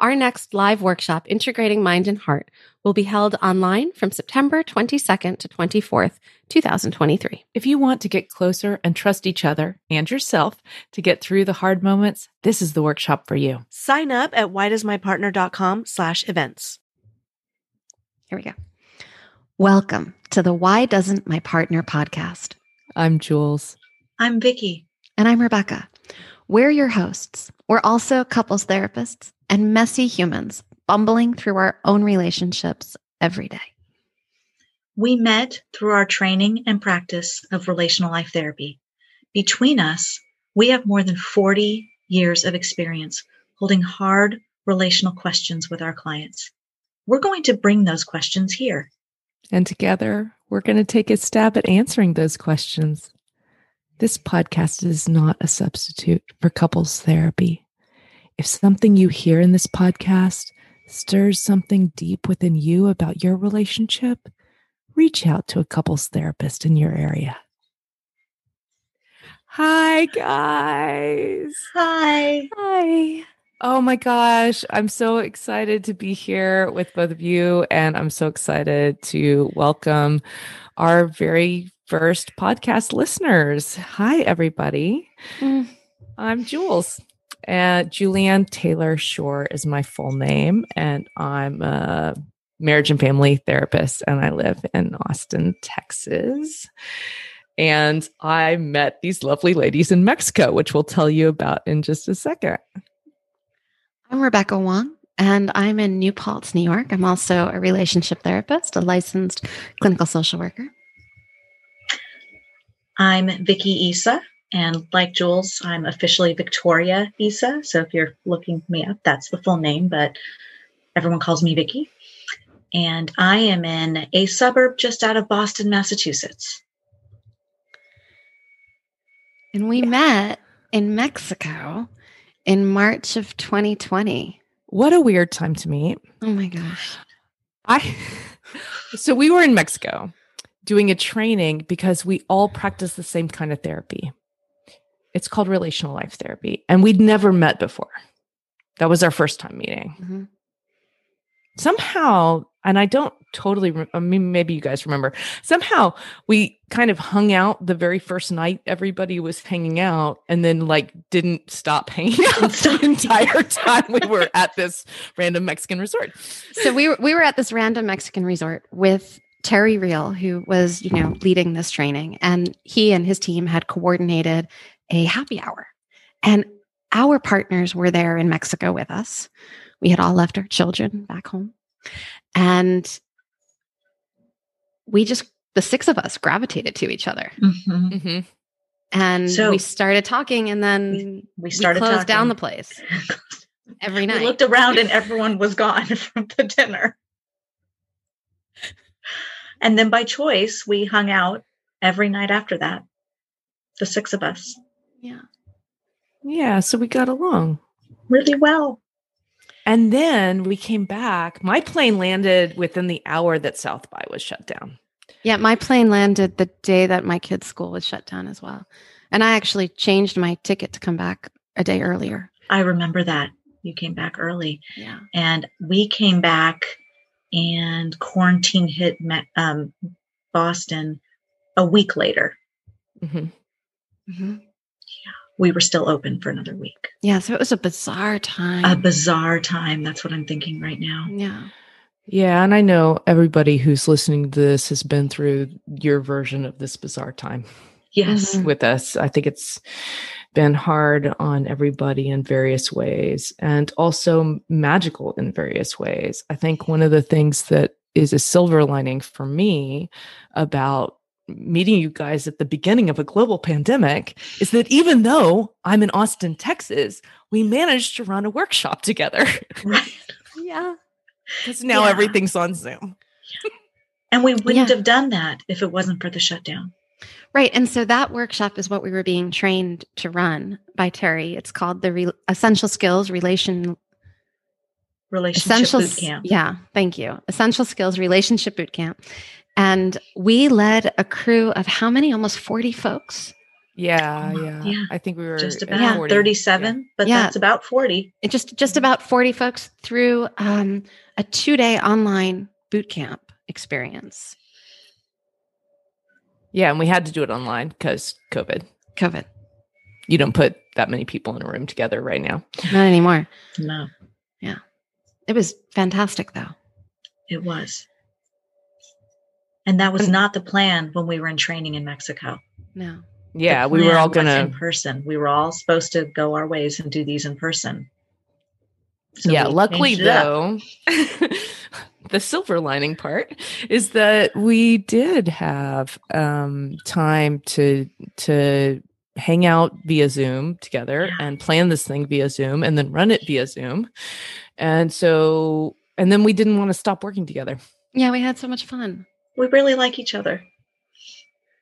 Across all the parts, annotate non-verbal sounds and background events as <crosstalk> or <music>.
Our next live workshop, Integrating Mind and Heart, will be held online from September 22nd to 24th, 2023. If you want to get closer and trust each other and yourself to get through the hard moments, this is the workshop for you. Sign up at whydoesmypartner.com slash events. Here we go. Welcome to the Why Doesn't My Partner podcast. I'm Jules. I'm Vicky. And I'm Rebecca. We're your hosts. We're also couples therapists and messy humans bumbling through our own relationships every day. We met through our training and practice of relational life therapy. Between us, we have more than 40 years of experience holding hard relational questions with our clients. We're going to bring those questions here. And together, we're going to take a stab at answering those questions. This podcast is not a substitute for couples therapy. If something you hear in this podcast stirs something deep within you about your relationship, reach out to a couples therapist in your area. Hi, guys. Hi. Hi. Oh my gosh, I'm so excited to be here with both of you. And I'm so excited to welcome our very first podcast listeners. Hi, everybody. Mm. I'm Jules. And Julianne Taylor Shore is my full name, and I'm a marriage and family therapist, and I live in Austin, Texas. And I met these lovely ladies in Mexico, which we'll tell you about in just a second. I'm Rebecca Wong, and I'm in New Paltz, New York. I'm also a relationship therapist, a licensed clinical social worker. I'm Vicki Issa, and like Jules, I'm officially Victoria Isa. So if you're looking me up, that's the full name, but everyone calls me Vicky. And I am in a suburb just out of Boston, Massachusetts. And we met in Mexico in March of 2020. What a weird time to meet. Oh my gosh. I <laughs> so we were in Mexico doing a training because we all practice the same kind of therapy. It's called relational life therapy. And we'd never met before. That was our first time meeting. Mm-hmm. Somehow, and I don't totally, re- I mean, maybe you guys remember, somehow we kind of hung out the very first night everybody was hanging out and then like didn't stop hanging out <laughs> the entire time we were at this random Mexican resort. So we were, we were at this random Mexican resort with Terry Real, who was, you know, leading this training, and he and his team had coordinated a happy hour. And our partners were there in Mexico with us. We had all left our children back home. And we just, the six of us gravitated to each other. Mm-hmm. Mm-hmm. And so we started talking, and then we started we closed talking. down the place every <laughs> night. We looked around, and everyone was gone <laughs> from the dinner. And then by choice, we hung out every night after that, the six of us. Yeah. Yeah. So we got along really well. And then we came back. My plane landed within the hour that South by was shut down. Yeah, my plane landed the day that my kids' school was shut down as well. And I actually changed my ticket to come back a day earlier. I remember that. You came back early. Yeah. And we came back and quarantine hit um, Boston a week later. Mm-hmm. Mm-hmm we were still open for another week. Yeah, so it was a bizarre time. A bizarre time. That's what I'm thinking right now. Yeah. Yeah, and I know everybody who's listening to this has been through your version of this bizarre time. Yes. Mm-hmm. With us. I think it's been hard on everybody in various ways and also magical in various ways. I think one of the things that is a silver lining for me about meeting you guys at the beginning of a global pandemic is that even though I'm in Austin, Texas, we managed to run a workshop together. Right. <laughs> yeah. Because now yeah. everything's on Zoom. and we wouldn't yeah. have done that if it wasn't for the shutdown. Right. And so that workshop is what we were being trained to run by Terry. It's called the Re- Essential Skills Relation Relationship Essential, Boot Camp. Yeah. Thank you. Essential Skills Relationship Boot Camp. And we led a crew of how many? Almost 40 folks Yeah, yeah. Yeah. I think we were just about 40. 37, but Yeah. that's about 40. It just just about 40 folks through um, a two-day online boot camp experience. Yeah, and we had to do it online because COVID. COVID. You don't put that many people in a room together right now. Not anymore. No, Yeah. It was fantastic though. it was. And that was not the plan when we were in training in Mexico. No. Yeah, we were all plan was in person. We were all supposed to go our ways and do these in person. So yeah, luckily changed it up. though, <laughs> the silver lining part is that we did have um, time to to hang out via Zoom together Yeah. and plan this thing via Zoom and then run it via Zoom. And so, and then we didn't want to stop working together. Yeah, we had so much fun. We really like each other.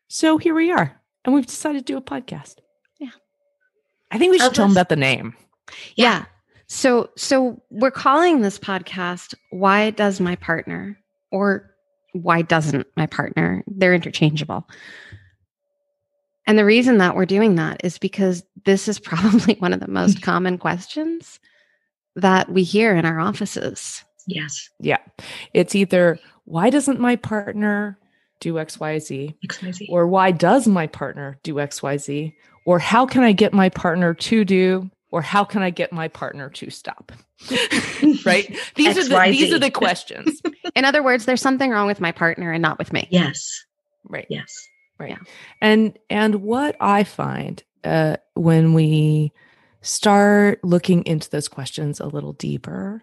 So here we are, and we've decided to do a podcast. Yeah. I think we should Of tell them about the name. Yeah. So so we're calling this podcast Why Does My Partner or Why Doesn't My Partner? They're interchangeable. And the reason that we're doing that is because this is <laughs> probably one of the most <laughs> common questions that we hear in our offices. Yes. Yeah. It's either why doesn't my partner do XYZ? XYZ. Or why does my partner do XYZ? Or how can I get my partner to do? Or how can I get my partner to stop? <laughs> right? These are the these are the questions. In other words, there's something wrong with my partner and not with me. Yes. Right. Yes. Right. And and what I find uh, when we start looking into those questions a little deeper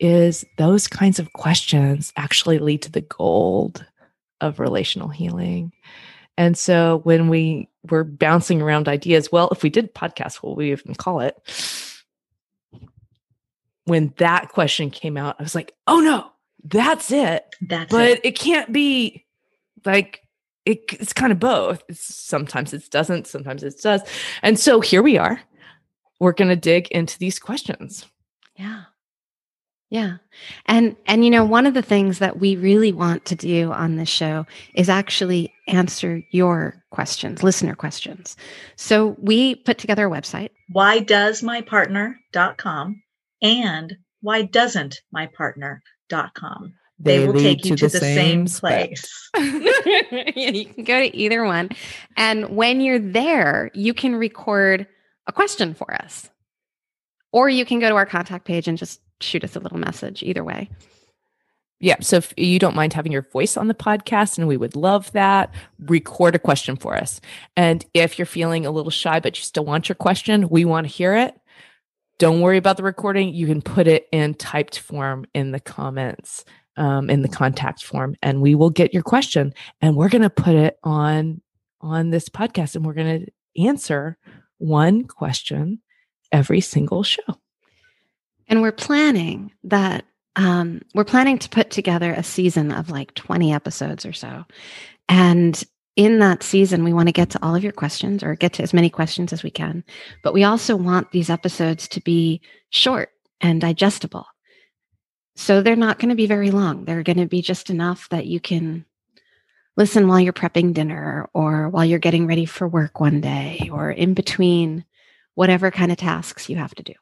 is those kinds of questions actually lead to the gold of relational healing. And so when we were bouncing around ideas, well, if we did podcast, what would we even call it? When that question came out, I was like, oh no, that's it That's but it. it. can't be like it, it's kind of both it's, sometimes it doesn't sometimes it does and so here we are we're going to dig into these questions Yeah. Yeah. And and you know, one of the things that we really want to do on this show is actually answer your questions, listener questions. So we put together a website. Why does my partner.com and why doesn't my partner.com? They, will take you to the, same, place. <laughs> <laughs> you can go to either one. And when you're there, you can record a question for us. Or you can go to our contact page and just shoot us a little message either way. yeah so if you don't mind having your voice on the podcast and we would love that record a question for us and if you're feeling a little shy but you still want your question we want to hear it don't worry about the recording you can put it in typed form in the comments um, in the contact form and we will get your question and we're going to put it on on this podcast and we're going to answer one question every single show And we're planning that um, we're planning to put together a season of like 20 episodes or so. And in that season, we want to get to all of your questions or get to as many questions as we can. But we also want these episodes to be short and digestible. So they're not going to be very long. They're going to be just enough that you can listen while you're prepping dinner or while you're getting ready for work one day or in between whatever kind of tasks you have to do.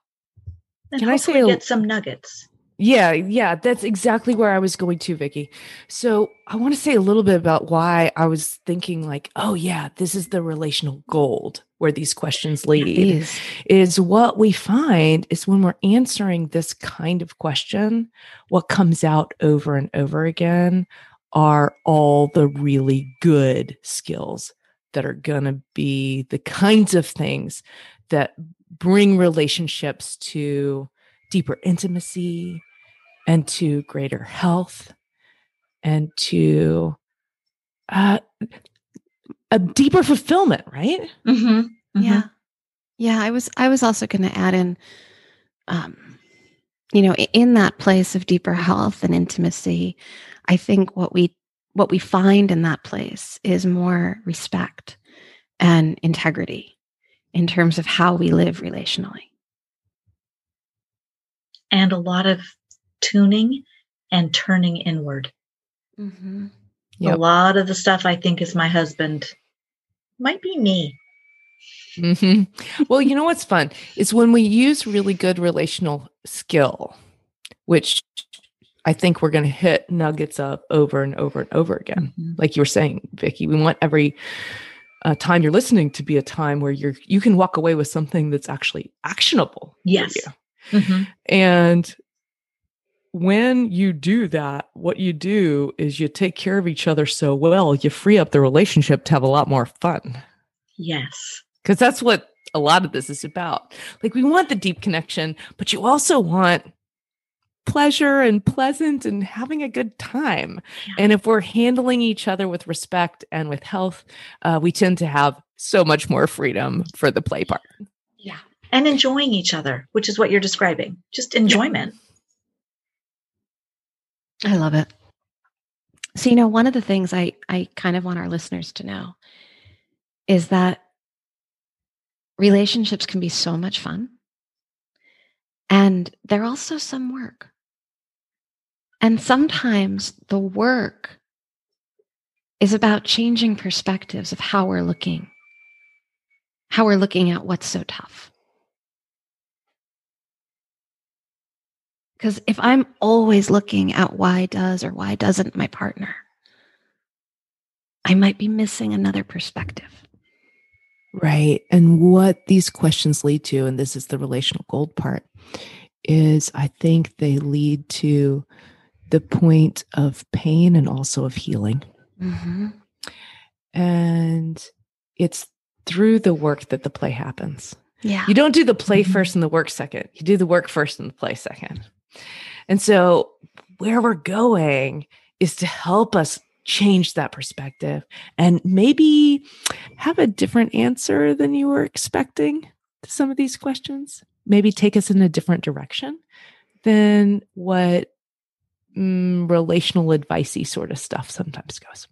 And Can I say get some nuggets? Yeah, yeah, that's exactly where I was going to, Vicky. So I want to say a little bit about why I was thinking, like, oh, yeah, this is the relational gold where these questions lead. Please. Is what we find is when we're answering this kind of question, what comes out over and over again are all the really good skills that are going to be the kinds of things that bring relationships to deeper intimacy and to greater health and to uh, a deeper fulfillment, right? Mm-hmm. Yeah. Yeah, I was I was also going to add in um you know, in that place of deeper health and intimacy, I think what we what we find in that place is more respect and integrity in terms of how we live relationally. And a lot of tuning and turning inward. Mm-hmm. Yep. A lot of the stuff I think is my husband might be me. Mm-hmm. Well, you know what's fun is when we use really good relational skill, which I think we're going to hit nuggets of over and over and over again. Mm-hmm. Like you were saying, Vicki, we want every uh, time you're listening to be a time where you're you can walk away with something that's actually actionable. Yes. Mm-hmm. And when you do that, what you do is you take care of each other so well, you free up the relationship to have a lot more fun. Yes. Because that's what a lot of this is about. Like, we want the deep connection, but you also want pleasure and pleasant and having a good time. Yeah. And if we're handling each other with respect and with health, uh, we tend to have so much more freedom for the play part. Yeah. And enjoying each other, which is what you're describing, just enjoyment. I love it. So, you know, one of the things I, I kind of want our listeners to know is that relationships can be so much fun. And they're also some work. And sometimes the work is about changing perspectives of how we're looking, how we're looking at what's so tough. Because if I'm always looking at why does or why doesn't my partner, I might be missing another perspective. Right. And what these questions lead to, and this is the relational gold part, is I think they lead to the point of pain and also of healing. Mm-hmm. And it's through the work that the play happens. Yeah. You don't do the play mm-hmm. first and the work second. You do the work first and the play second. And so, where we're going is to help us change that perspective and maybe have a different answer than you were expecting to some of these questions. Maybe take us in a different direction than what mm, relational advicey sort of stuff sometimes goes.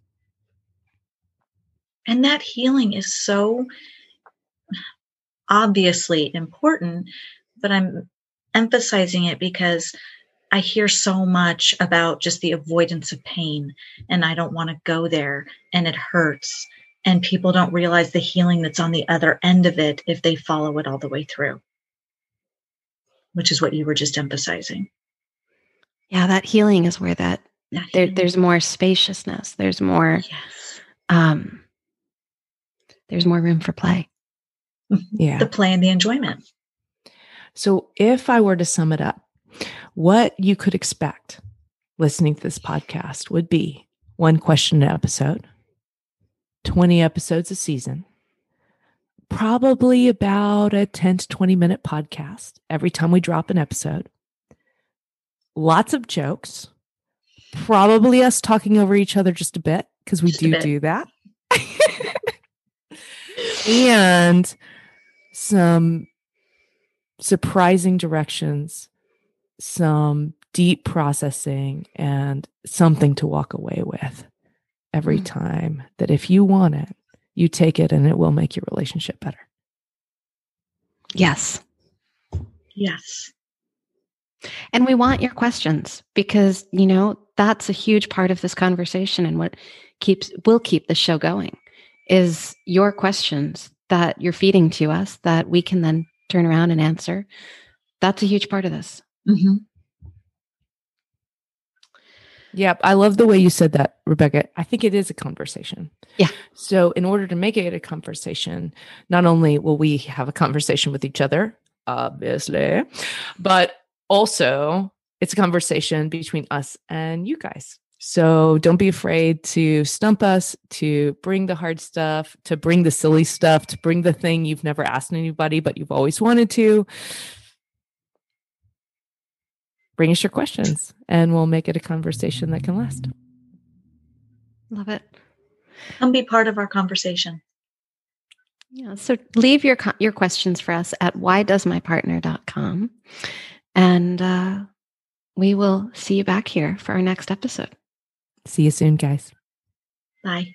And that healing is so obviously important, but I'm emphasizing it because I hear so much about just the avoidance of pain and I don't want to go there and it hurts. And people don't realize the healing that's on the other end of it if they follow it all the way through, which is what you were just emphasizing. Yeah, that healing is where that, that there, there's more spaciousness. There's more, yes. um, there's more room for play. Mm-hmm. Yeah. The play and the enjoyment. So, if I were to sum it up, what you could expect listening to this podcast would be one question an episode, 20 episodes a season, probably about a 10 to 20 minute podcast every time we drop an episode, lots of jokes, probably us talking over each other just a bit because we just do do that. and some surprising directions, some deep processing, and something to walk away with every mm. time that if you want it, you take it and it will make your relationship better. Yes. Yes. And we want your questions because, you know, that's a huge part of this conversation and what keeps will keep the show going is your questions that you're feeding to us that we can then turn around and answer. That's a huge part of this. Mm-hmm. Yep. I love the way you said that, Rebecca. I think it is a conversation. Yeah. So, in order to make it a conversation, not only will we have a conversation with each other, obviously, but also it's a conversation between us and you guys. So don't be afraid to stump us, to bring the hard stuff, to bring the silly stuff, to bring the thing you've never asked anybody, but you've always wanted to. Bring us your questions and we'll make it a conversation that can last. Love it. Come be part of our conversation. Yeah. So leave your your questions for us at whydoesmypartner.com. And uh, we will see you back here for our next episode. See you soon, guys. Bye.